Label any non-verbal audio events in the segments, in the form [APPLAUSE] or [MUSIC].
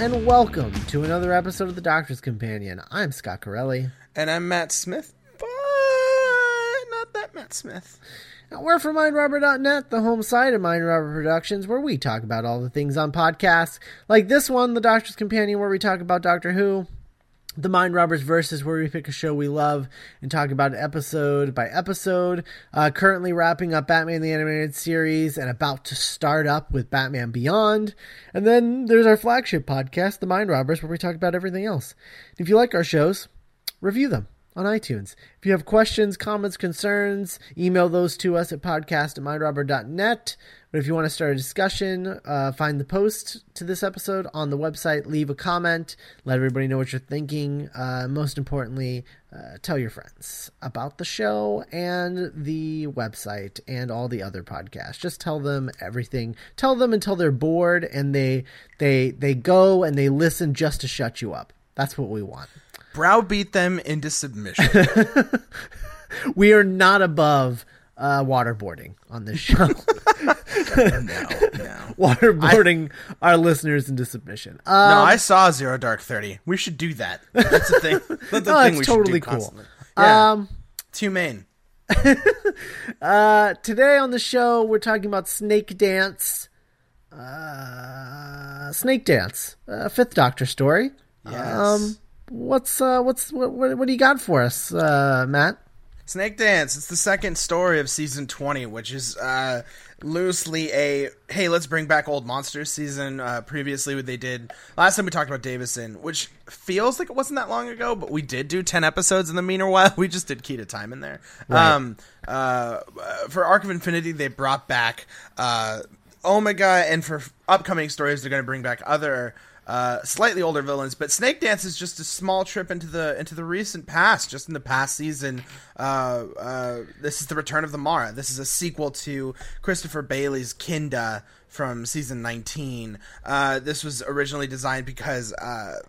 and welcome to another episode of The Doctor's Companion. I'm Scott Corelli. And I'm Matt Smith, but not that Matt Smith. And we're from MindRobber.net, the home site of MindRobber Productions, where we talk about all the things on podcasts, like this one, The Doctor's Companion, where we talk about Doctor Who, the Mind Robbers versus where we pick a show we love and talk about it episode by episode. Uh, currently wrapping up Batman the Animated Series and about to start up with Batman Beyond. And then there's our flagship podcast, The Mind Robbers, where we talk about everything else. If you like our shows, review them on iTunes. If you have questions, comments, concerns, email those to us at podcast at mindrobber.net. But if you want to start a discussion, uh, find the post to this episode on the website, leave a comment, let everybody know what you're thinking. Uh, most importantly, uh, tell your friends about the show and the website and all the other podcasts. Just tell them everything. Tell them until they're bored and they they they go and they listen just to shut you up. That's what we want. Browbeat them into submission. [LAUGHS] we are not above uh, waterboarding on this show. [LAUGHS] no, no. [LAUGHS] Waterboarding I, our listeners into submission. Um, no, I saw Zero Dark Thirty. We should do that. That's the thing. That's the no, thing we totally should do cool. constantly. Yeah. Um, it's humane. uh, today on the show, we're talking about Snakedance. Uh, Snakedance, uh, Fifth Doctor story. Yes. Um, what's uh, what's what, what, what do you got for us, uh, Matt? Snakedance. It's the second story of season 20, which is uh, loosely a hey, let's bring back old monsters season. Uh, previously, what they did last time we talked about Davison, which feels like it wasn't that long ago, but we did do 10 episodes in the meanwhile. [LAUGHS] We just did Key to Time in there. Right. Um, uh, for Arc of Infinity, they brought back uh, Omega, and for upcoming stories, they're going to bring back other uh, slightly older villains. But Snakedance is just a small trip into the into the recent past. Just in the past season, uh, uh, this is the Return of the Mara. This is a sequel to Christopher Bailey's Kinda from season 19. Uh, this was originally designed because uh,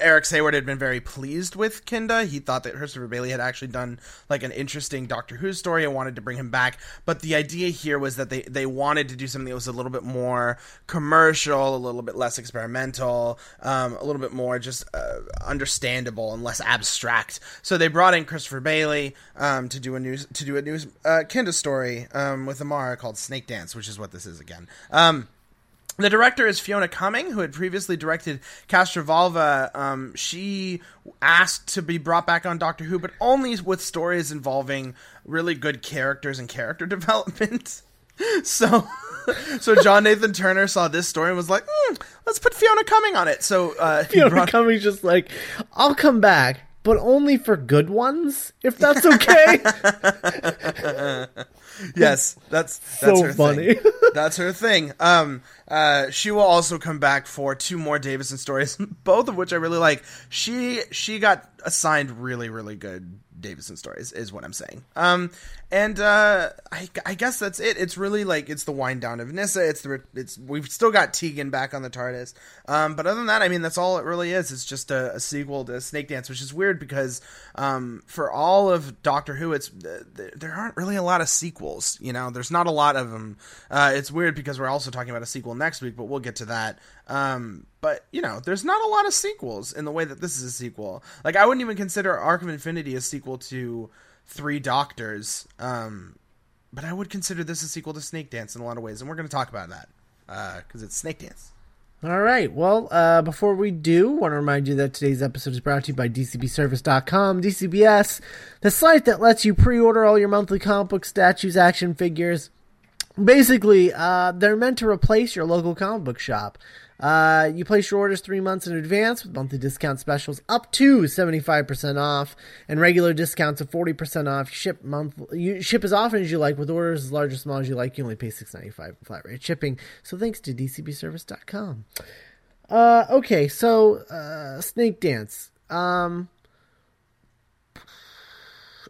Eric Saward had been very pleased with Kinda. He thought that Christopher Bailey had actually done like an interesting Doctor Who story and wanted to bring him back. But the idea here was that they, they wanted to do something that was a little bit more commercial, a little bit less experimental, um, a little bit more just uh, understandable and less abstract. So they brought in Christopher Bailey um, to do a new to do a new uh, Kinda story um, with Amara called Snakedance, which is what this is again. Um, the director is Fiona Cumming, who had previously directed Castrovalva. Um, she asked to be brought back on Doctor Who, but only with stories involving really good characters and character [LAUGHS] development. so, [LAUGHS] so John Nathan-Turner saw this story and was like, hmm, "Let's put Fiona Cumming on it." So uh, Fiona brought- Cumming's just like, I'll come back, but only for good ones, if that's okay. [LAUGHS] yes, that's that's So her funny. thing. [LAUGHS] That's her thing. Um, uh, she will also come back for two more Davison stories, [LAUGHS] both of which I really like. She she got assigned really really good Davison stories, is what I'm saying. Um, and uh, I, I guess that's it. It's really like it's the wind down of Nyssa. It's the it's we've still got Tegan back on the TARDIS. Um, but other than that, I mean, that's all it really is. It's just a, a sequel to Snakedance, which is weird because um, for all of Doctor Who, it's th- there aren't really a lot of sequels. You know, there's not a lot of them. Uh, it's weird because we're also talking about a sequel next week, but we'll get to that. Um, but you know, there's not a lot of sequels in the way that this is a sequel. Like I wouldn't even consider Arc of Infinity a sequel to Three Doctors. Um, but I would consider this a sequel to Snakedance in a lot of ways, and we're going to talk about that because it's Snakedance. All right. Well, uh, before we do, want to remind you that today's episode is brought to you by DCBService.com. DCBS, the site that lets you pre-order all your monthly comic book statues, action figures, basically, uh, they're meant to replace your local comic book shop. Uh, you place your orders three months in advance with monthly discount specials up to 75% off and regular discounts of 40% off. Ship month, you ship as often as you like with orders as large or small as you like. You only pay $6.95 flat rate shipping. So thanks to dcbservice.com. Uh, okay, so, uh, Snakedance. Um,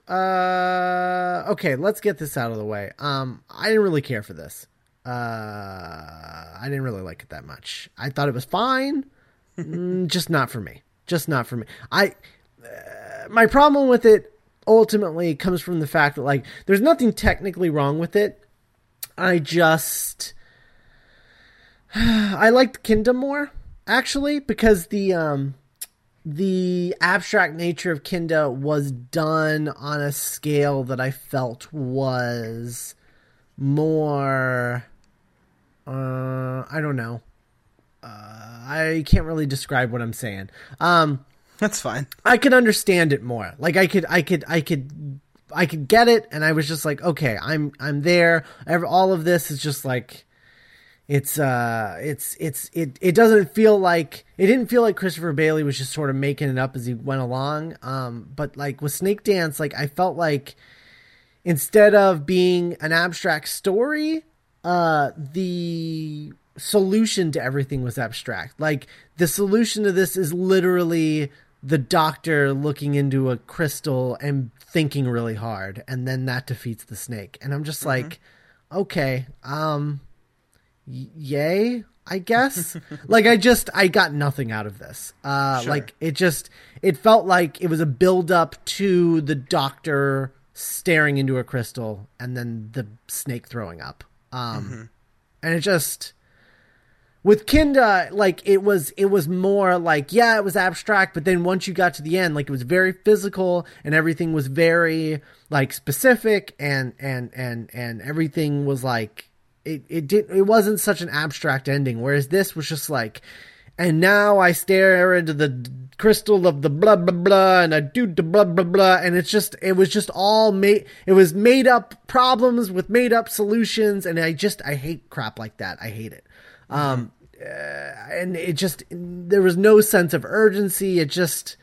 uh, okay, let's get this out of the way. Um, I didn't really care for this. Uh, I didn't really like it that much. I thought it was fine, mm, [LAUGHS] just not for me. Just not for me. I, uh, my problem with it ultimately comes from the fact that like there's nothing technically wrong with it. I just, [SIGHS] I liked Kinda more actually because the um the abstract nature of Kinda was done on a scale that I felt was more uh I don't know. Uh I can't really describe what I'm saying. Um That's fine. I could understand it more. Like I could I could I could I could get it and I was just like, okay, I'm I'm there. Every, all of this is just like it's uh it's it's it it doesn't feel like it didn't feel like Christopher Bailey was just sort of making it up as he went along um but like with Snakedance like I felt like instead of being an abstract story uh the solution to everything was abstract. Like the solution to this is literally the doctor looking into a crystal and thinking really hard and then that defeats the snake. And i'm just mm-hmm. like okay um yay i guess? [LAUGHS] Like i just i got nothing out of this. Uh sure. like it just it felt like it was a build up to the doctor staring into a crystal and then the snake throwing up um mm-hmm. and it just with Kinda, like it was, it was more like, yeah, it was abstract, but then once you got to the end, like it was very physical and everything was very like specific and, and, and, and everything was like, it, it didn't it wasn't such an abstract ending whereas this was just like and now I stare into the crystal of the blah blah blah and I do the blah blah blah and it's just it was just all made it was made up problems with made up solutions and I just I hate crap like that. I hate it. Um uh, and it just there was no sense of urgency. It just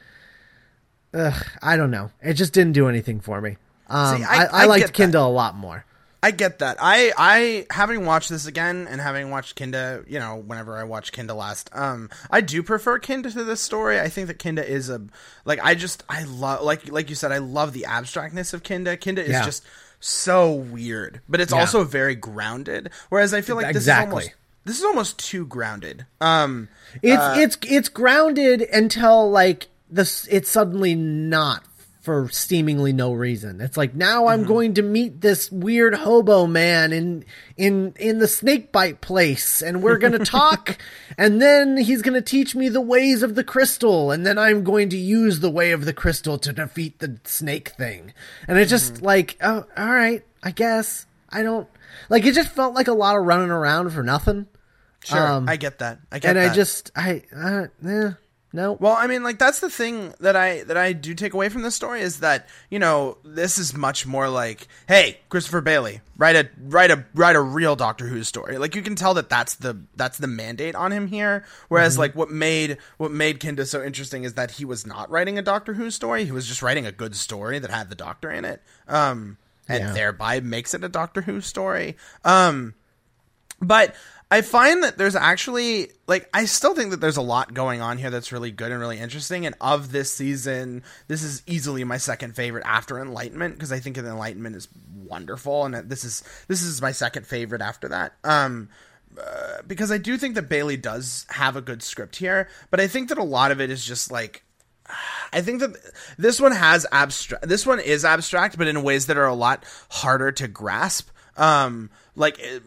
ugh, I don't know. It just didn't do anything for me. Um See, I, I, I liked Kinda a lot more I get that. I I having watched this again and having watched Kinda, you know, whenever I watched Kinda last, um, I do prefer Kinda to this story. I think that Kinda is a like I just I love like like you said, I love the abstractness of Kinda. Kinda is yeah. just so weird, but it's yeah. also very grounded. Whereas I feel like this exactly. is almost this is almost too grounded. Um, it's uh, it's it's grounded until like this. It's suddenly not for seemingly no reason. It's like now I'm mm-hmm. going to meet this weird hobo man in in in the snake bite place and we're going [LAUGHS] to talk and then he's going to teach me the ways of the crystal and then I'm going to use the way of the crystal to defeat the snake thing. And it just mm-hmm. like oh all right, I guess. I don't like it just felt like a lot of running around for nothing. Sure, um, I get that. I get and that. I just I uh, yeah. No. Well, I mean, like that's the thing that I that I do take away from this story is that you know this is much more like, hey, Christopher Bailey, write a write a write a real Doctor Who story. Like you can tell that that's the that's the mandate on him here. Whereas mm-hmm. like what made what made Kinda so interesting is that he was not writing a Doctor Who story. He was just writing a good story that had the Doctor in it, um, and yeah. thereby makes it a Doctor Who story. Um, but I find that there's actually like I still think that there's a lot going on here that's really good and really interesting. And of this season, this is easily my second favorite after Enlightenment because I think Enlightenment is wonderful, and this is this is my second favorite after that. Um, uh, because I do think that Bailey does have a good script here, but I think that a lot of it is just like I think that this one has abstract. This one is abstract, but in ways that are a lot harder to grasp. Um, like uh,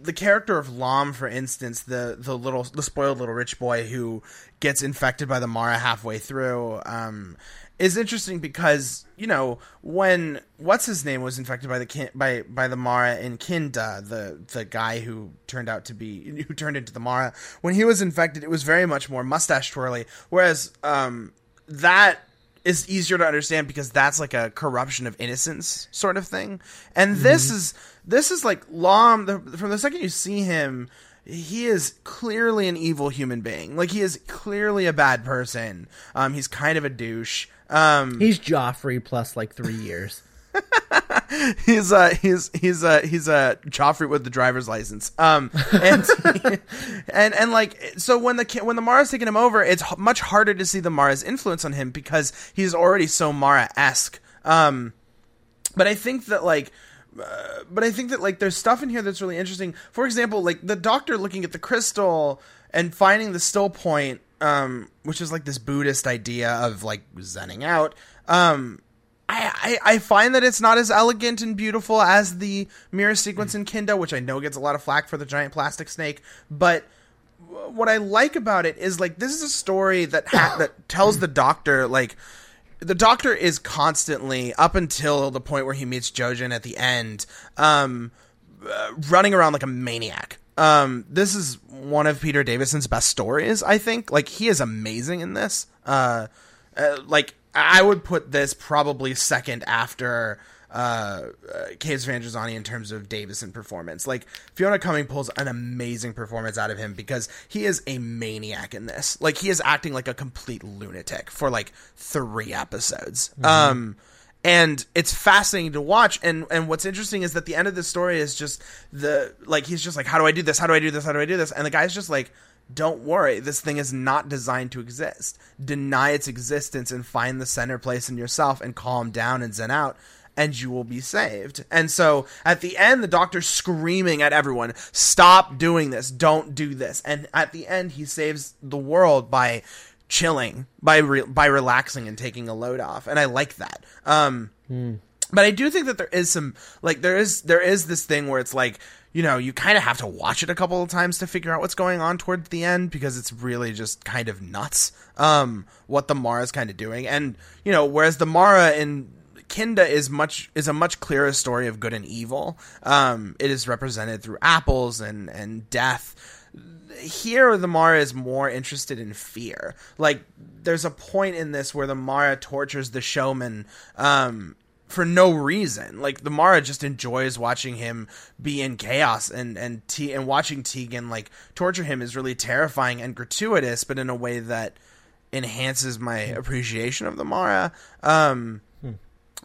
the character of Lon, for instance, the the little the spoiled little rich boy who gets infected by the Mara halfway through, um, is interesting because you know when what's his name was infected by the by by the Mara in Kinda, the the guy who turned out to be [LAUGHS] who turned into the Mara. When he was infected, it was very much more mustache twirly, whereas um, that is easier to understand because that's like a corruption of innocence sort of thing. And this is this is like Lon the, from the second you see him, he is clearly an evil human being. Like he is clearly a bad person. Um, he's kind of a douche. Um, He's Joffrey plus like three years. [LAUGHS] he's uh he's he's uh he's a uh, Joffrey with the driver's license. Um and [LAUGHS] and and like so when the when the Mara's taking him over, it's much harder to see the Mara's influence on him because he's already so Mara esque. Um, but I think that like. But I think that like there's stuff in here that's really interesting. For example, like the doctor looking at the crystal and finding the still point, um, which is like this Buddhist idea of like zenning out. Um, I, I, I find that it's not as elegant and beautiful as the mirror sequence in Kinda, which I know gets a lot of flack for the giant plastic snake. But what I like about it is like this is a story that ha- that tells the doctor like the doctor is constantly up until the point where he meets Dojjen at the end, um, uh, running around like a maniac. Um, this is one of Peter Davison's best stories, I think. Like he is amazing in this. Uh, uh like I would put this probably second after uh, Caves Gizani in terms of Davison performance. Like Fiona Cumming pulls an amazing performance out of him because he is a maniac in this. Like he is acting like a complete lunatic for like three episodes. Mm-hmm. Um and it's fascinating to watch and and what's interesting is that the end of the story is just the like he's just like how do I do this? How do I do this? How do I do this? And the guy's just like don't worry, this thing is not designed to exist. Deny its existence and find the center place in yourself and calm down and zen out, and you will be saved. And so at the end, the doctor's screaming at everyone, Stop doing this. Don't do this. And at the end, he saves the world by chilling, by, re- by relaxing and taking a load off. And I like that. Um, mm. But I do think that there is some, like, there is, there is this thing where it's like, you know, you kind of have to watch it a couple of times to figure out what's going on toward the end because it's really just kind of nuts um, what the Mara is kind of doing. And, you know, whereas the Mara in Kinda is much is a much clearer story of good and evil. Um, it is represented through apples and and death. Here, the Mara is more interested in fear. Like, there's a point in this where the Mara tortures the showman um, for no reason. Like the Mara just enjoys watching him be in chaos and and T and watching Tegan like torture him is really terrifying and gratuitous, but in a way that enhances my appreciation of the Mara. Um.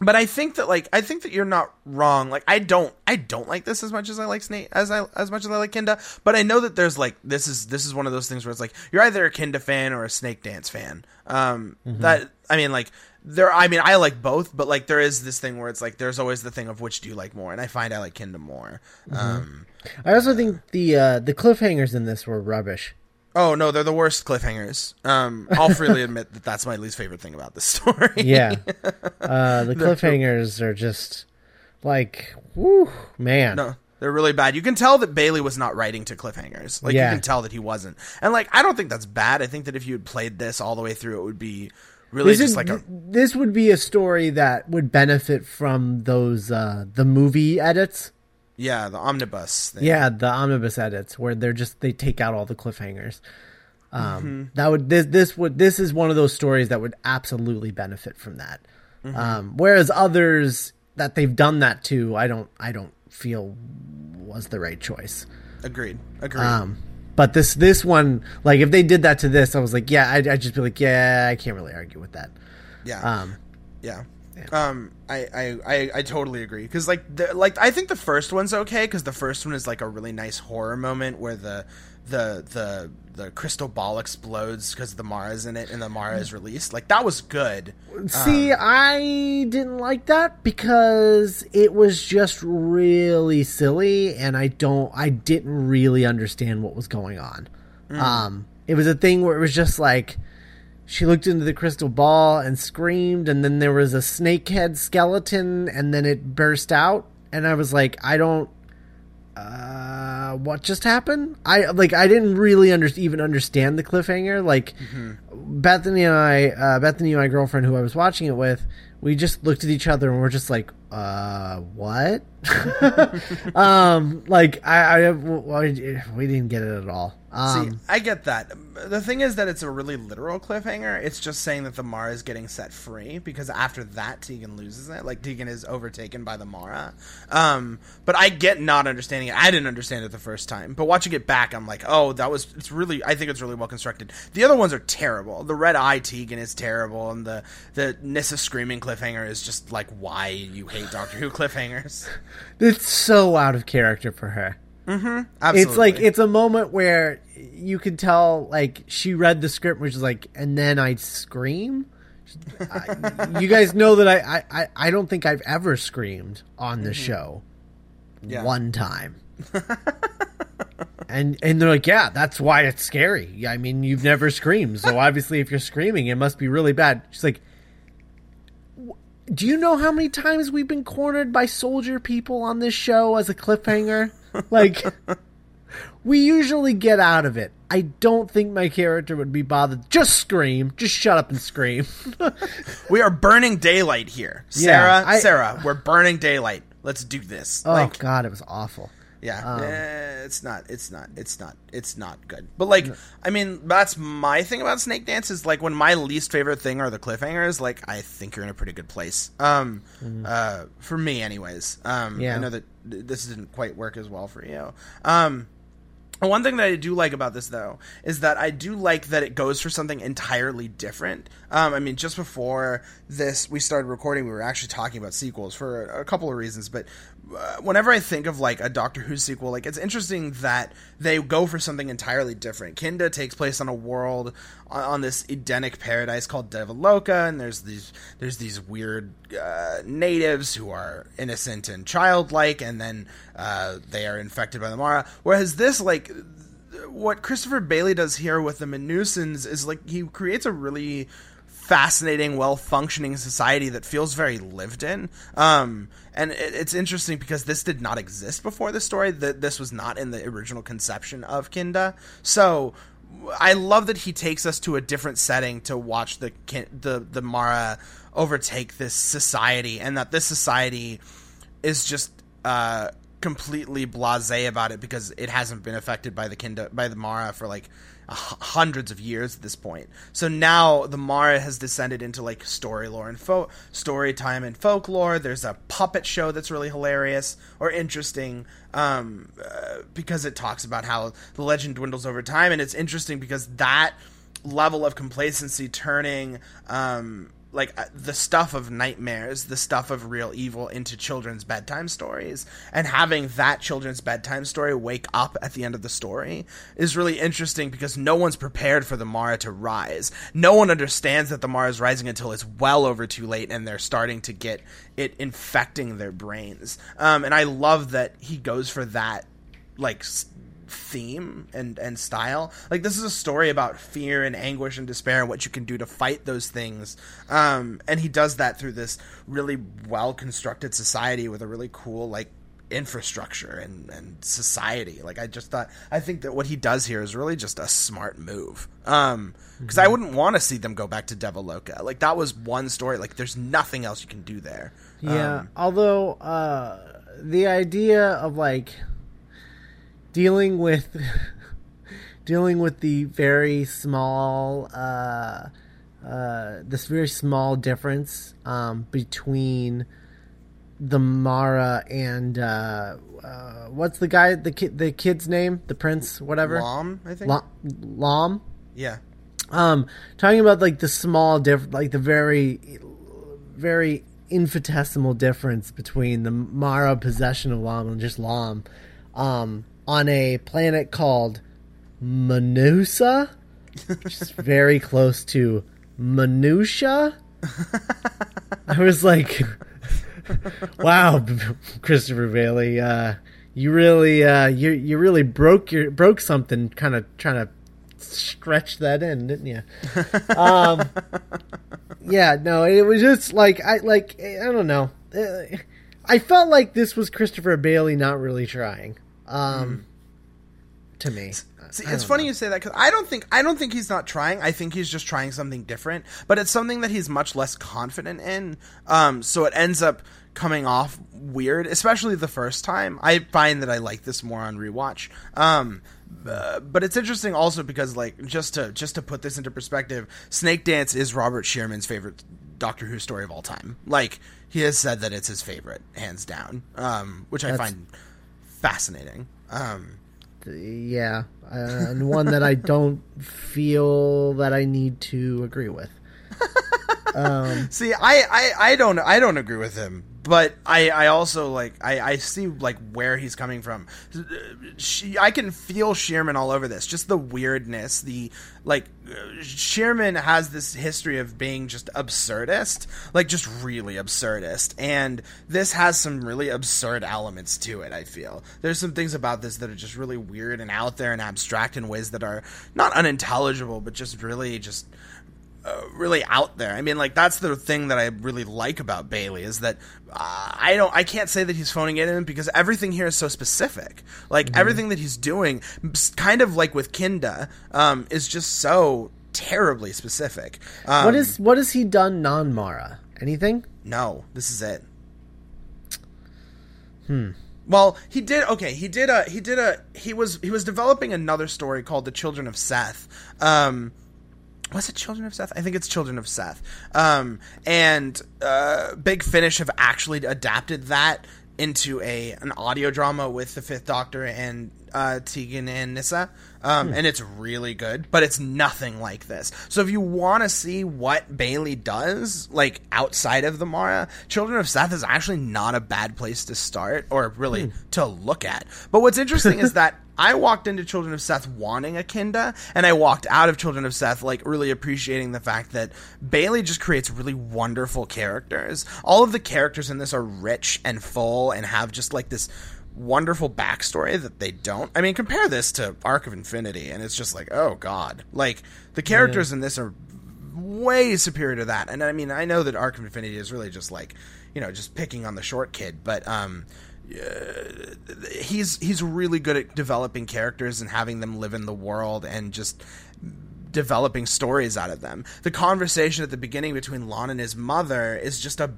But I think that like I think that you're not wrong. Like I don't I don't like this as much as I like Snake as I as much as I like Kinda. But I know that there's like this is this is one of those things where it's like you're either a Kinda fan or a Snakedance fan. Um, mm-hmm. that I mean like there i mean i like both but like there is this thing where it's like there's always the thing of which do you like more and i find i like Kinda more mm-hmm. um i also think the uh the cliffhangers in this were rubbish oh no they're the worst cliffhangers um i'll freely [LAUGHS] admit that that's my least favorite thing about the story yeah [LAUGHS] uh the [LAUGHS] cliffhangers are just like whoo man no they're really bad. You can tell that Bailey was not writing to cliffhangers. Like yeah. you can tell that he wasn't. And like I don't think that's bad. I think that if you had played this all the way through, it would be really this just is, like a this would be a story that would benefit from those uh the movie edits yeah the omnibus thing. yeah the omnibus edits where they're just they take out all the cliffhangers um mm-hmm. that would this this would this is one of those stories that would absolutely benefit from that mm-hmm. um whereas others that they've done that to i don't i don't feel was the right choice agreed agreed um but this this one, like if they did that to this, I was like, yeah, I'd, I'd just be like, yeah, I can't really argue with that. Yeah. Um, yeah. Um, I, I, I, I totally agree because like the, like I think the first one's okay because the first one is like a really nice horror moment where the the the the crystal ball explodes because the Mara's in it and the Mara is released. Like that was good. See, um, I didn't like that because it was just really silly, and I don't, I didn't really understand what was going on. Mm. Um, it was a thing where it was just like she looked into the crystal ball and screamed, and then there was a snakehead skeleton, and then it burst out, and I was like, I don't uh, what just happened? I like I didn't really under, even understand the cliffhanger. Like mm-hmm. Bethany and I, uh, Bethany, and my girlfriend, who I was watching it with, we just looked at each other and we're just like, uh, what? [LAUGHS] um, like I, I, we didn't get it at all. Um, See, I get that. The thing is that it's a really literal cliffhanger. It's just saying that the Mara is getting set free because after that Tegan loses it. Like Tegan is overtaken by the Mara. Um, but I get not understanding it. I didn't understand it the first time, but watching it back, I'm like, oh, that was. It's really. I think it's really well constructed. The other ones are terrible. The Red Eye Tegan is terrible, and the the nyssa screaming cliffhanger is just like why you hate Doctor Who cliffhangers. It's so out of character for her. Mm-hmm. Absolutely. It's like it's a moment where you can tell like she read the script, which is like, and then I scream. I, you guys know that I, I I don't think I've ever screamed on the mm-hmm. show. Yeah. One time. [LAUGHS] and and they're like, yeah, that's why it's scary. I mean, you've never screamed, so obviously, if you're screaming, it must be really bad. She's like, do you know how many times we've been cornered by soldier people on this show as a cliffhanger? [LAUGHS] like, we usually get out of it. I don't think my character would be bothered. Just scream. Just shut up and scream. we are burning daylight here. Sarah, yeah, I, Sarah, we're burning daylight. Let's do this. Oh, like, God, it was awful. Yeah, um, eh, it's not. It's not. It's not. It's not good. But like, I mean, that's my thing about Snakedance is like when my least favorite thing are the cliffhangers. Like, I think you're in a pretty good place. Um, mm-hmm. uh, for me, anyways. Um, yeah. I know that this didn't quite work as well for you. Um, one thing that I do like about this, though, is that I do like that it goes for something entirely different. Um, I mean, just before this, we started recording, we were actually talking about sequels for a, a couple of reasons. But whenever I think of like a Doctor Who sequel, like it's interesting that they go for something entirely different. Kinda takes place on a world on, on this Edenic paradise called Devaloka, and there's these there's these weird uh, natives who are innocent and childlike, and then uh, they are infected by the Mara. Whereas this, like, what Christopher Bailey does here with the Manussans is like he creates a really fascinating, well functioning society that feels very lived in. Um, and it, it's interesting because this did not exist before the story. That this was not in the original conception of Kinda. So I love that he takes us to a different setting to watch the the the Mara overtake this society, and that this society is just uh, completely blasé about it because it hasn't been affected by the Kinda by the Mara for like hundreds of years at this point. So now the Mara has descended into like story lore and fo- story time and folklore. There's a puppet show that's really hilarious or interesting um, uh, because it talks about how the legend dwindles over time, and it's interesting because that level of complacency turning um, like uh, the stuff of nightmares, the stuff of real evil into children's bedtime stories, and having that children's bedtime story wake up at the end of the story is really interesting because no one's prepared for the Mara to rise. No one understands that the Mara is rising until it's well over too late and they're starting to get it infecting their brains. Um, and I love that he goes for that like theme and and style. Like this is a story about fear and anguish and despair and what you can do to fight those things. Um, and he does that through this really well constructed society with a really cool like infrastructure and, and society. Like I just thought I think that what he does here is really just a smart move. Um because mm-hmm. I wouldn't want to see them go back to Devaloka. Like that was one story. Like there's nothing else you can do there. Yeah. Um, although uh the idea of like dealing with [LAUGHS] dealing with the very small uh, uh, this very small difference um, between the Mara and uh, uh, what's the guy the kid the kid's name? The prince whatever? Lon I think? Lon? Yeah. Um talking about like the small diff like the very very infinitesimal difference between the Mara possession of Lon and just Lon um on a planet called Manussa, which is [LAUGHS] very close to Minutia. I was like, [LAUGHS] "Wow, Christopher Bailey, uh, you really, uh, you you really broke your broke something, kind of trying to stretch that in, didn't you?" [LAUGHS] um, yeah, no, it was just like I like I don't know. I felt like this was Christopher Bailey not really trying. Um, to me. See, it's funny know. you say that because I don't think I don't think he's not trying. I think he's just trying something different, but it's something that he's much less confident in. Um, so it ends up coming off weird, especially the first time. I find that I like this more on rewatch. Um, uh, but it's interesting also because like just to just to put this into perspective, Snakedance is Robert Shearman's favorite Doctor Who story of all time. Like he has said that it's his favorite, hands down. Um, which I find fascinating. Um, Yeah, uh, and one that I don't feel that I need to agree with. [LAUGHS] Um, See, I, I, I don't I don't agree with him, but I, I also like I, I see like where he's coming from. She, I can feel Shearman all over this. Just the weirdness, the like Shearman has this history of being just absurdist, like just really absurdist, and this has some really absurd elements to it. I feel there's some things about this that are just really weird and out there and abstract in ways that are not unintelligible, but just really just uh, really out there. I mean, like that's the thing that I really like about Bailey is that uh, I don't, I can't say that he's phoning it in because everything here is so specific. Like everything that he's doing, kind of like with Kinda, um, is just so terribly specific. Um, What is what has he done non Mara? Anything? No, this is it. Hmm. Well, he did. Okay, he did a. He did a. He was. He was developing another story called the Children of Seth. Um, was it Children of Seth? I think it's Children of Seth. Um, and uh, Big Finish have actually adapted that into a an audio drama with the Fifth Doctor and uh, Tegan and Nyssa, um, and it's really good. But it's nothing like this. So if you want to see what Bailey does, like outside of the Mara, Children of Seth is actually not a bad place to start, or really to look at. But what's interesting is that. [LAUGHS] I walked into Children of Seth wanting a Kinda, and I walked out of Children of Seth like really appreciating the fact that Bailey just creates really wonderful characters. All of the characters in this are rich and full and have just like this wonderful backstory that they don't. I mean, compare this to Arc of Infinity, and it's just like, oh god, like the characters in this are way superior to that. And I mean, I know that Arc of Infinity is really just like, you know, just picking on the short kid, but um he's he's really good at developing characters and having them live in the world and just developing stories out of them. The conversation at the beginning between Lon and his mother is just a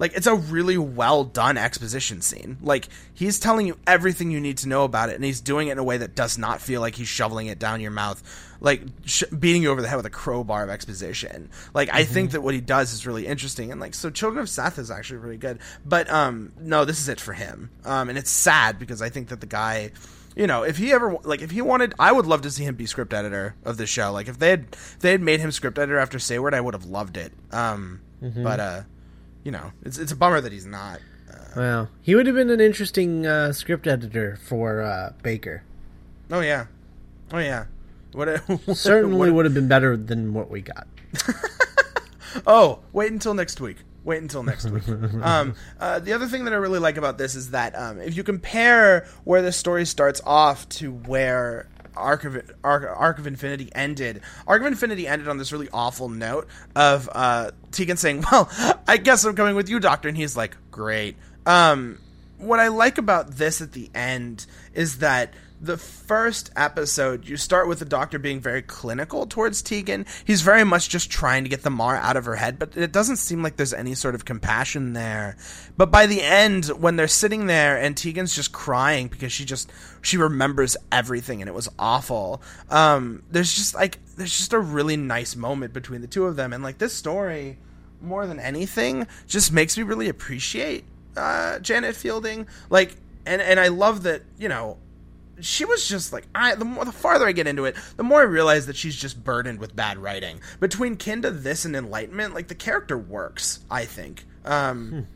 like it's a really well done exposition scene. Like he's telling you everything you need to know about it and he's doing it in a way that does not feel like he's shoveling it down your mouth like sh- beating you over the head with a crowbar of exposition. Like I think that what he does is really interesting and like so Children of Seth is actually really good. But um no, this is it for him. Um and it's sad because I think that the guy you know, if he ever like if he wanted, I would love to see him be script editor of the show. Like if they had if they had made him script editor after Saward, I would have loved it. Um, but uh, you know, it's it's a bummer that he's not. Uh, Well, he would have been an interesting uh, script editor for uh, Baker. oh yeah, oh yeah. What? a- [LAUGHS] Certainly what- would have been better than what we got. [LAUGHS] Oh, wait until next week. Wait until next week. [LAUGHS] um, uh, the other thing that I really like about this is that um, if you compare where the story starts off to where Arc of Arc, Arc of Infinity ended, Arc of Infinity ended on this really awful note of uh, Tegan saying, [LAUGHS] "Well, I guess I'm coming with you, Doctor," and he's like, "Great." Um, what I like about this at the end is that the first episode, you start with the doctor being very clinical towards Tegan. He's very much just trying to get the Mar out of her head, but it doesn't seem like there's any sort of compassion there. But by the end, when they're sitting there and Tegan's just crying because she just she remembers everything and it was awful. Um, there's just like there's just a really nice moment between the two of them, and like this story, more than anything, just makes me really appreciate uh, Janet Fielding. Like, and and I love that you know she was just like I the more the farther I get into it, the more I realize that she's just burdened with bad writing. Between Kinda, this, and Enlightenment, like the character works. I think. Um,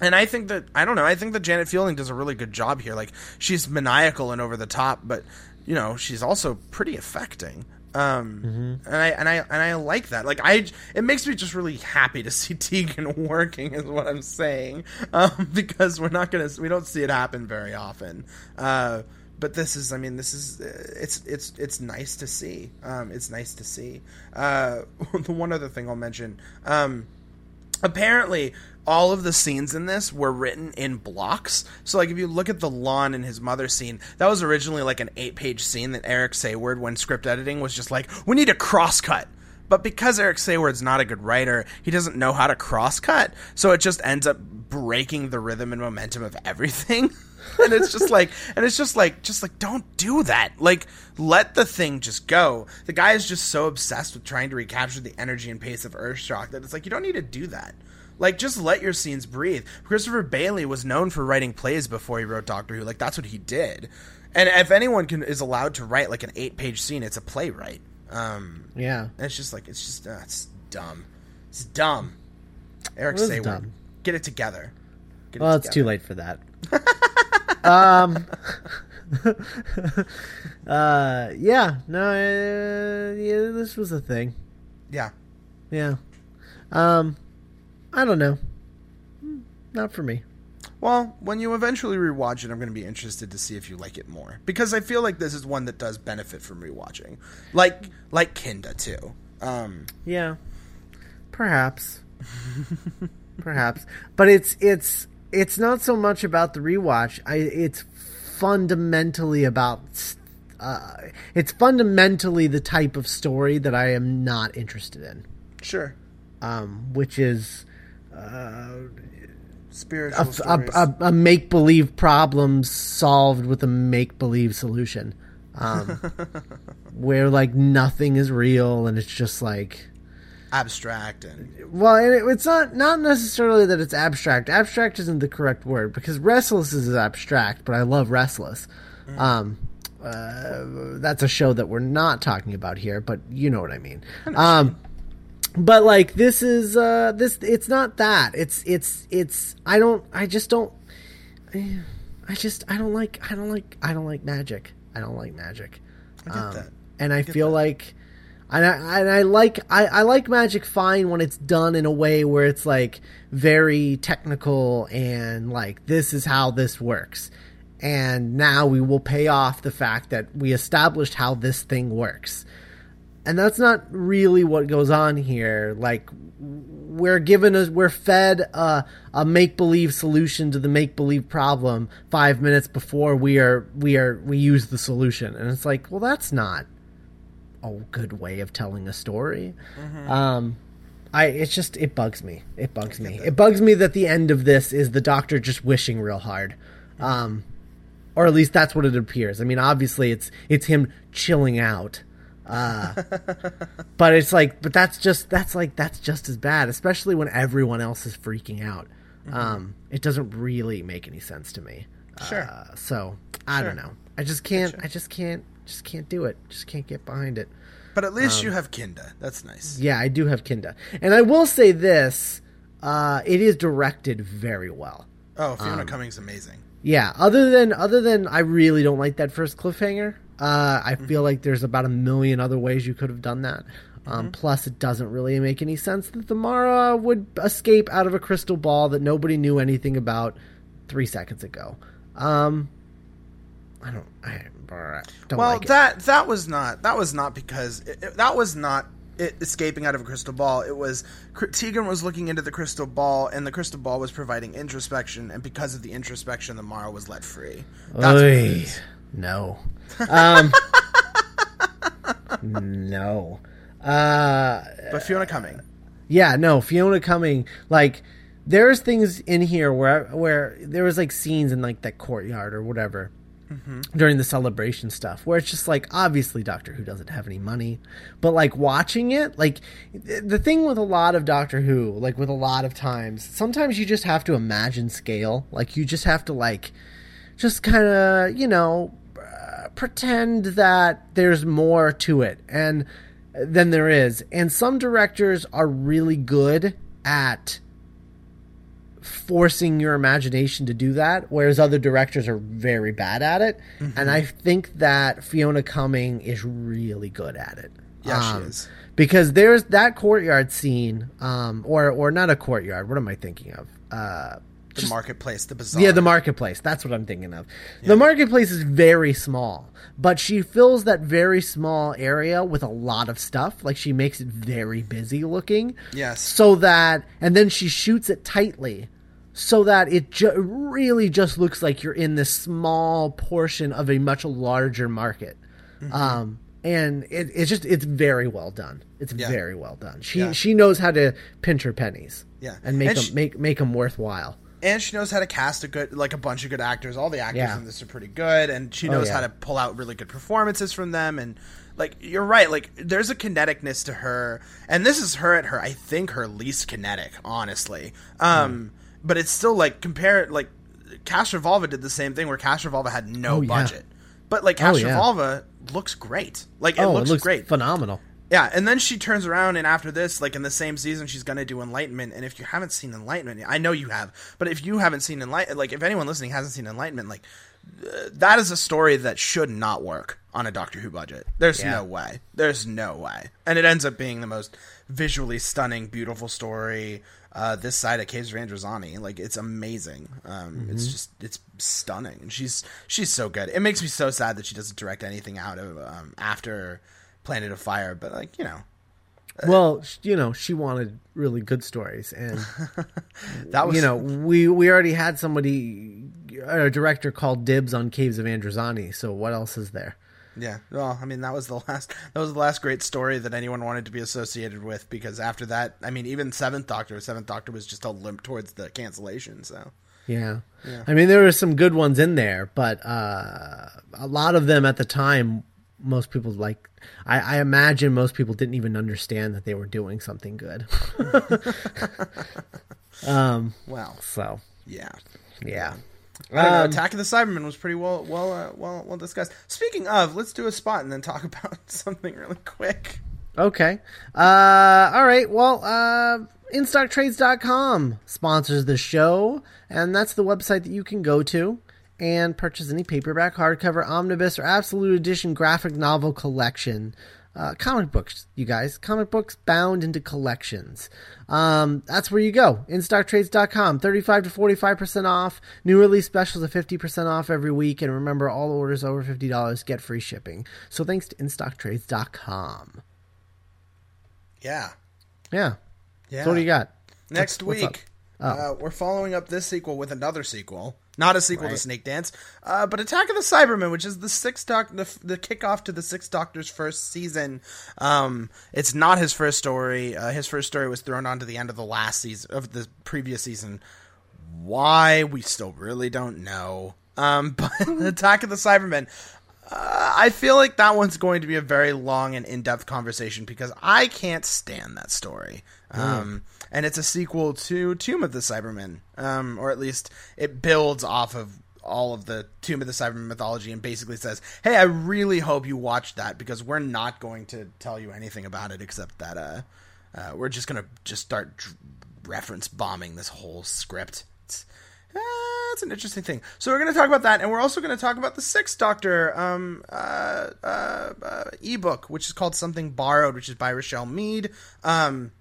And I think that I don't know. I think that Janet Fielding does a really good job here. Like she's maniacal and over the top, but you know she's also pretty affecting. Um, and I and I and I like that. Like I, it makes me just really happy to see [LAUGHS] Tegan working, is what I'm saying. [LAUGHS] Um, because we're not gonna, we don't see it happen very often. Uh, but this is, I mean, this is, uh, it's it's it's nice to see. Um, it's nice to see. Uh, [LAUGHS] the one other thing I'll mention. Um, apparently all of the scenes in this were written in blocks. So like if you look at the Lon and his mother scene, that was originally like an eight page scene that Eric Saward when script editing was just like, we need a cross cut. But because Eric Saward's not a good writer, he doesn't know how to cross cut, so it just ends up breaking the rhythm and momentum of everything. [LAUGHS] and it's just like and it's just like just like don't do that. Like let the thing just go. The guy is just so obsessed with trying to recapture the energy and pace of Earthshock that it's like you don't need to do that. Like, just let your scenes breathe. Christopher Bailey was known for writing plays before he wrote Doctor Who. Like, that's what he did. And if anyone can is allowed to write like an eight page scene, it's a playwright. Um, Yeah. and it's just like it's just uh, it's dumb. It's dumb. Eric Saward, dumb. Get it together. Get it Well, it's too late for that. [LAUGHS] um. [LAUGHS] uh. Yeah. No. Uh, yeah. This was a thing. Yeah. Yeah. Um. I don't know. Not for me. Well, when you eventually rewatch it, I'm going to be interested to see if you like it more because I feel like this is one that does benefit from rewatching, like like Kinda too. Um, Yeah. Perhaps. [LAUGHS] Perhaps. But it's it's it's not so much about the rewatch. I it's fundamentally about uh, it's fundamentally the type of story that I am not interested in. sure, Um, which is uh, spiritual a, a, a, a make believe problem solved with a make believe solution. Um, [LAUGHS] where like nothing is real and it's just like abstract and Well, and it, it's not not necessarily that it's abstract. Abstract isn't the correct word because restless is abstract, but I love restless. Um, uh, that's a show that we're not talking about here, but you know what I mean. Um, but like this is uh, this it's not that. It's it's it's I don't I just don't [SIGHS] I just I don't like I don't like I don't like magic. I don't like magic. I get that. And I feel like and I, and I like I, I like magic fine when it's done in a way where it's like very technical and like this is how this works. And now we will pay off the fact that we established how this thing works. And that's not really what goes on here. Like we're given a we're fed a, a make believe solution to the make believe problem five minutes before we are we are we use the solution, and it's like, well, that's not a good way of telling a story. Um, I it's just it bugs me. It bugs me. It bugs me that the end of this is the doctor just wishing real hard. Um, or at least that's what it appears. I mean, obviously it's it's him chilling out. Uh, [LAUGHS] but it's like, but that's just that's like that's just as bad, especially when everyone else is freaking out. Um, it doesn't really make any sense to me. Sure. Uh, so I don't know. I just can't. I just can't. Just can't do it. Just can't get behind it. But at least Um, you have Kinda. That's nice. Yeah, I do have Kinda, and I will say this: uh, it is directed very well. Oh, Fiona um, Cumming's amazing. Yeah, other than other than I really don't like that first cliffhanger. Uh, I feel like there's about a million other ways you could have done that. Um, Plus, it doesn't really make any sense that the Mara would escape out of a crystal ball that nobody knew anything about three seconds ago. Um, I don't. I don't Well, like that that was not that was not because it, it- that was not it escaping out of a crystal ball. It was Tegan was looking into the crystal ball, and the crystal ball was providing introspection, and because of the introspection, the Mara was let free. That's Oy, no. Um, [LAUGHS] no. Uh, But Fiona Cumming. Yeah, no, Fiona Cumming like there's things in here where where there was like scenes in like that courtyard or whatever during the celebration stuff where it's just like obviously Doctor Who doesn't have any money, but like watching it, like th- the thing with a lot of Doctor Who, like with a lot of times, sometimes you just have to imagine scale, like you just have to like just kind of you know uh, pretend that there's more to it and than there is. And some directors are really good at forcing your imagination to do that whereas other directors are very bad at it and i think that fiona cumming is really good at it Yeah, she Um, is. because there's that courtyard scene um or or not a courtyard what am i thinking of uh the marketplace, the bazaar. Yeah, the marketplace. That's what I'm thinking of. The marketplace is very small, but she fills that very small area with a lot of stuff. Like she makes it very busy looking. Yes. So that, and then she shoots it tightly, so that it ju- really just looks like you're in this small portion of a much larger market. Mm-hmm. Um, and it, it's just it's very well done. It's Yeah. very well done. She Yeah. she knows how to pinch her pennies. Yeah. and make And them she- make make them worthwhile. and she knows how to cast a good like a bunch of good actors all the actors Yeah. in this are pretty good and she knows yeah. how to pull out really good performances from them and like you're right like there's a kineticness to her and this is her at her i think her least kinetic honestly um but it's still like compare it like Castrovalva did the same thing where Castrovalva had no Oh, yeah. budget but like Oh, yeah. Castrovalva looks great like it oh, looks it looks great phenomenal. yeah, and then she turns around, and after this, like in the same season, she's gonna do Enlightenment. And if you haven't seen Enlightenment, I know you have, but if you haven't seen Enlightenment, like if anyone listening hasn't seen Enlightenment, like uh, that is a story that should not work on a Doctor Who budget. There's Yeah. no way. There's no way. And it ends up being the most visually stunning, beautiful story uh, this side of Caves of Androzani. Like it's amazing. Um, It's just it's stunning, and she's she's so good. It makes me so sad that she doesn't direct anything out of um, after Planet of Fire, but like you know. Well, sh- you know, she wanted really good stories, and [LAUGHS] That was you know, we we already had somebody, a director called dibs on Caves of Androzani. So what else is there? Yeah, well, I mean that was the [LAUGHS] last that was the last great story that anyone wanted to be associated with because after that, I mean even Seventh Doctor, Seventh Doctor was just a limp towards the cancellation. So Yeah. I mean, there were some good ones in there, but uh, a lot of them at the time, most people like. I, I imagine most people didn't even understand that they were doing something good. [LAUGHS] [LAUGHS] Um. Well, So yeah. yeah. Know, Um, Attack of the Cybermen was pretty well well uh, well well discussed. Speaking of, let's do a spot and then talk [LAUGHS] about something really quick. Okay. Uh, all right. Well, uh, InStockTrades.com sponsors the show, and that's the website that you can go to and purchase any paperback, hardcover, omnibus, or absolute edition graphic novel collection. Uh, comic books, you guys. Comic books bound into collections. Um, that's where you go. InStockTrades.com. 35 to 45% off. New release specials of 50% off every week. And remember, all orders over $50 get free shipping. So thanks to InStockTrades.com. Yeah, Yeah. yeah. So what do you got? Next What's- week, uh, we're following up this sequel with another sequel. Not a sequel to Snakedance, uh, but Attack of the Cybermen, which is the sixth doc, the, the kickoff to the Sixth Doctor's first season. Um, it's not his first story. Uh, his first story was thrown onto the end of the last season of the previous season. Why we still really don't know. Um, [LAUGHS] but [LAUGHS] Attack of the Cybermen, I feel like that one's going to be a very long and in-depth conversation because I can't stand that story. Um, and it's a sequel to Tomb of the Cybermen, um, or at least it builds off of all of the Tomb of the Cybermen mythology and basically says, "Hey, I really hope you watched that because we're not going to tell you anything about it except that uh, uh, we're just gonna just start dr- reference bombing this whole script." It's, uh, it's an interesting thing. So we're going to talk about that, and we're also going to talk about the Sixth Doctor um, uh, uh, uh, ebook, which is called Something Borrowed, which is by Richelle Mead. Um,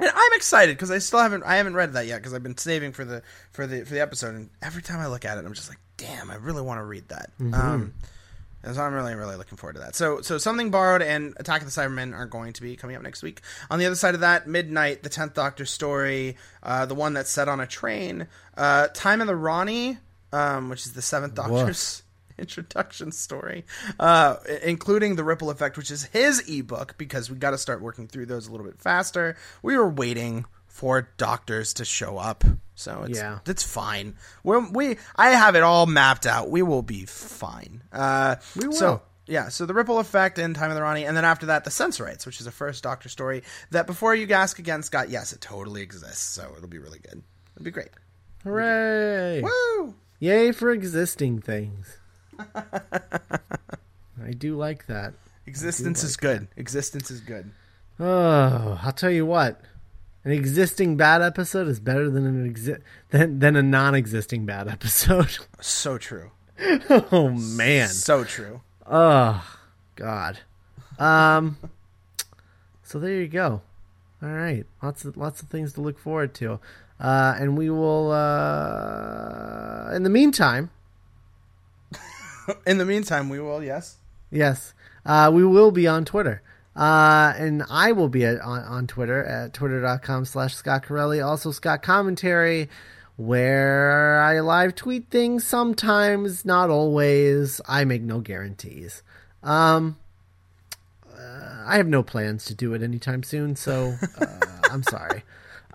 and I'm excited because I still haven't I haven't read that yet because I've been saving for the for the for the episode, and every time I look at it, I'm just like, damn, I really want to read that. Um, and so I'm really, really looking forward to that. So, so something borrowed and Attack of the Cybermen are going to be coming up next week. On the other side of that, Midnight, the Tenth Doctor story, uh, the one that's set on a train, uh, Time in the Rani, um, which is the Seventh Doctor's [LAUGHS] introduction story, uh, including the Ripple Effect, which is his ebook because we got to start working through those a little bit faster. We were waiting for doctors to show up, so it's Yeah. it's fine. We're, we I have it all mapped out. We will be fine. Uh, We will. So, yeah, so the ripple effect in Time of the Rani, and then after that, the Sensorites, which is a first Doctor story that before you ask again, Scott, yes, it totally exists. So it'll be really good. It'll be great. Hooray! Woo! Yay for existing things. [LAUGHS] I do like that. Existence is good. Existence is good. Oh, I'll tell you what. An existing bad episode is better than an exi- than than a non-existing bad episode. [LAUGHS] So true. oh man. So true. Oh God. Um. So there you go. All right. Lots of lots of things to look forward to. Uh, and we will uh, in the meantime, [LAUGHS] In the meantime, we will. Yes. yes. Uh, we will be on Twitter. Uh, and I will be at, on, on Twitter at twitter.com slash Scott Corelli. Also Scott Commentary, where I live tweet things sometimes, not always. I make no guarantees. Um, uh, I have no plans to do it anytime soon, so uh, [LAUGHS] I'm sorry.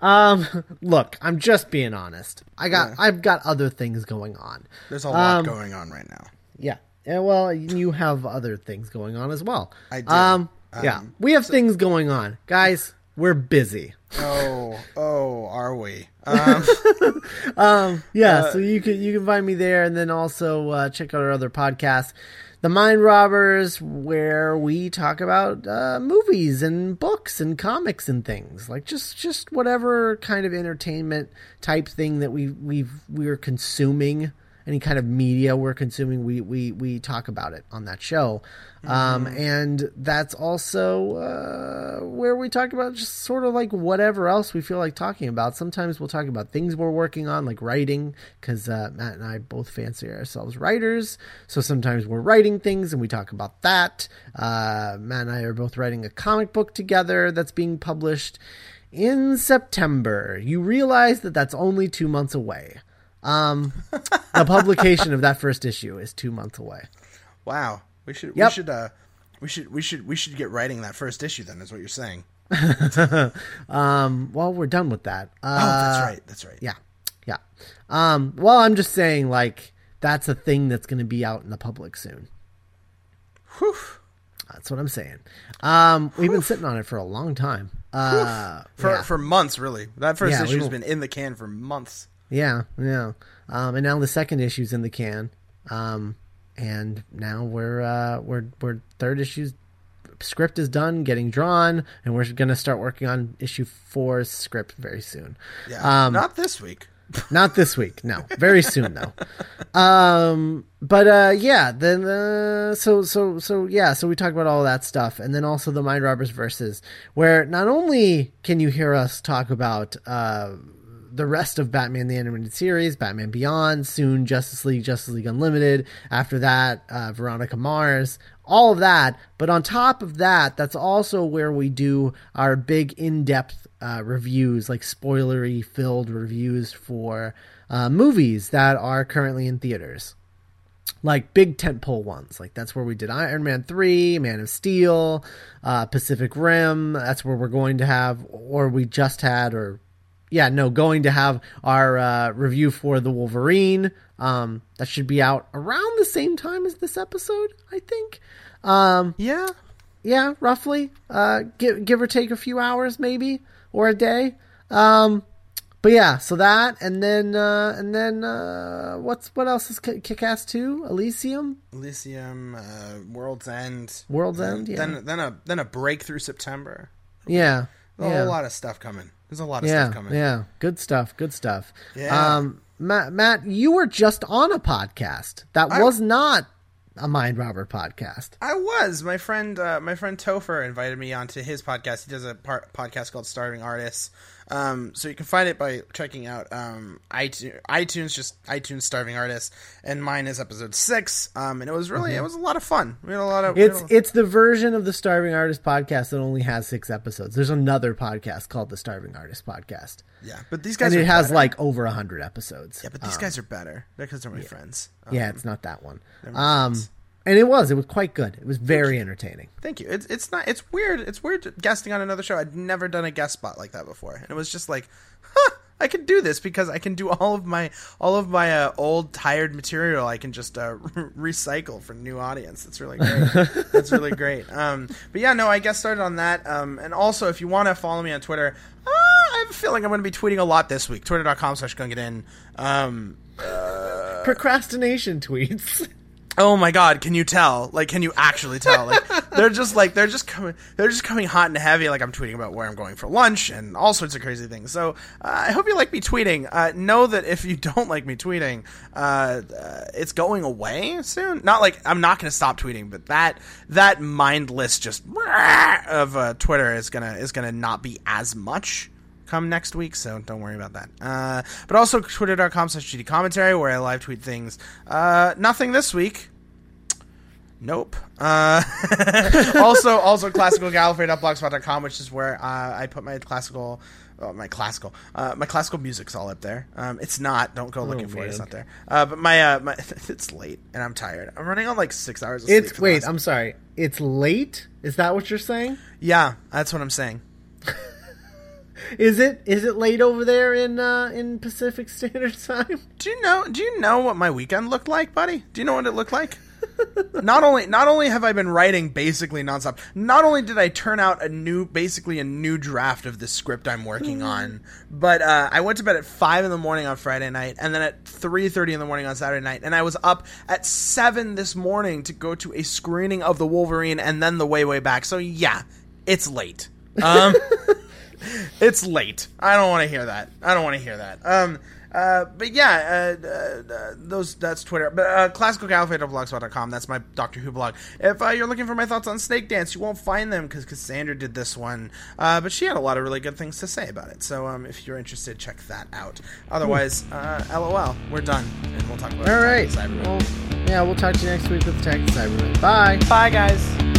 Um, look, I'm just being honest. I got, Yeah. I've got other things going on. There's a lot Um, going on right now. Yeah. Yeah, well, you have other things going on as well. I do. Um, yeah, Um, we have things going on, guys. We're busy. Oh, oh, are we? [LAUGHS] [LAUGHS] Um, Yeah, Uh, so you can you can find me there, and then also uh, check out our other podcast, The Mind Robbers, where we talk about uh, movies and books and comics and things like just just whatever kind of entertainment type thing that we we've we're consuming. Any kind of media we're consuming, we we we talk about it on that show, um, and that's also uh, where we talk about just sort of like whatever else we feel like talking about. Sometimes we'll talk about things we're working on, like writing, because uh, Matt and I both fancy ourselves writers. So sometimes we're writing things and we talk about that. Uh, Matt and I are both writing a comic book together that's being published in September. You realize that that's only two months away. Um, the publication of that first issue is two months away. wow. We should. Yep. We should. Uh, we should. We should. We should get writing that first issue. Then is what you're saying. [LAUGHS] Um, well, we're done with that. Oh, Uh, that's right. That's right. Yeah, yeah. Um, well, I'm just saying, like, that's a thing that's going to be out in the public soon. Whew. That's what I'm saying. Um, we've been sitting on it for a long time. Uh, For yeah, for months, really. That first Yeah, issue's will- been in the can for months. Yeah, yeah. Um, and now the second issue's in the can. Um, and now we're uh, we're we're third issue's script is done, getting drawn, and we're going to start working on issue four's script very soon. Yeah. Um, Not this week. [LAUGHS] Not this week, no. Very soon though. Um, but uh, yeah, then uh, so so so yeah, so we talk about all that stuff, and then also the Mind Robbers verses, where not only can you hear us talk about uh the rest of Batman the animated series, Batman Beyond, soon Justice League, Justice League Unlimited. After that, uh, Veronica Mars, all of that. But on top of that, that's also where we do our big in-depth uh, reviews, like spoilery filled reviews for uh, movies that are currently in theaters like big tentpole ones. Like that's where we did Iron Man three, Man of Steel, uh, Pacific Rim. That's where we're going to have, or we just had, or yeah, no, going to have our uh, review for the Wolverine. Um, that should be out around the same time as this episode, I think. Um, Yeah. yeah, roughly. Uh, give give or take a few hours, maybe or a day. Um, but yeah, so that and then uh, and then uh, what's what else is K- Kick-Ass two? Elysium, Elysium, uh, World's End. World's Then- End. Yeah, Then then a then a break through September. yeah, A yeah. whole lot of stuff coming. There's a lot of yeah, stuff coming. yeah. Good stuff. Good stuff. Yeah. Um, Matt, Matt, you were just on a podcast that I- was not a Mind Robber podcast. I was. My friend, uh, my friend Topher invited me onto his podcast. He does a par- podcast called Starving Artists. Um, so you can find it by checking out um, iTunes, iTunes, just iTunes Starving Artists, and mine is episode six. Um, and it was really, it was a lot of fun. We had a lot of. It's a- it's the version of the Starving Artist podcast that only has six episodes. There's another podcast called the Starving Artist podcast. yeah, but these guys and are it has better. like over a hundred episodes. yeah, but these guys are better because they're my friends. Um, yeah, it's not that one. they're my Um, friends. And it was. It was quite good. It was very entertaining. Thank you. It's it's not. It's weird. It's weird guesting on another show. I'd never done a guest spot like that before, and it was just like, huh, I can do this because I can do all of my all of my uh, old tired material. I can just uh, re- [LAUGHS] recycle for new audience. That's really great. [LAUGHS] That's really great. Um, but yeah, no, I guess started on that. Um, and also, if you want to follow me on Twitter, uh, I have a feeling I'm going to be tweeting a lot this week. Twitter.com/slash gung it in. Um, Procrastination tweets. Oh my god, can you tell? Like can you actually tell? Like [LAUGHS] they're just like they're just coming they're just coming hot and heavy like I'm tweeting about where I'm going for lunch and all sorts of crazy things. So, uh, I hope you like me tweeting. Uh, know that if you [LAUGHS] don't like me tweeting, uh, uh it's going away soon. Not like I'm not going to stop tweeting, but that that mindless just [LAUGHS] of uh, Twitter is to is to not be as much come next week, so don't worry about that. Uh, but also twitter.com slash GD commentary where I live tweet things. Uh, nothing this week. Nope. Uh, [LAUGHS] also, also classicalgallifrey.blogspot.com, which is where uh, I put my classical, well, my classical, uh, my classical music's all up there. Um, it's not. Don't go looking Oh, for it. It's not there. Uh, but my, uh, my, [LAUGHS] it's late and I'm tired. I'm running on like six hours. Of It's wait. I'm sorry. It's late. Is that what you're saying? yeah, that's what I'm saying. [LAUGHS] Is it is it late over there in uh, in Pacific [LAUGHS] Standard Time? Do you know? Do you know what my weekend looked like, buddy? Do you know what it looked like? not only not only have I been writing basically nonstop, not only did I turn out a new basically a new draft of the script I'm working on, but uh, I went to bed at five in the morning on Friday night, and then at three thirty in the morning on Saturday night, and I was up at seven this morning to go to a screening of the Wolverine, and then the way way back. So yeah, it's late. Um, [LAUGHS] it's late. I don't want to hear that. I don't want to hear that. Um, uh, but yeah, uh, uh, uh, those that's Twitter. But uh, classicalgallifrey.blogspot.com. That's my Doctor Who blog. If uh, you're looking for my thoughts on Snakedance, you won't find them because Cassandra did this one. Uh, but she had a lot of really good things to say about it. So um, if you're interested, check that out. Otherwise, uh, LOL. We're done, and we'll talk about All right. of the Cybermen. Well, yeah, we'll talk to you next week with Attack of the Bye. Bye, guys.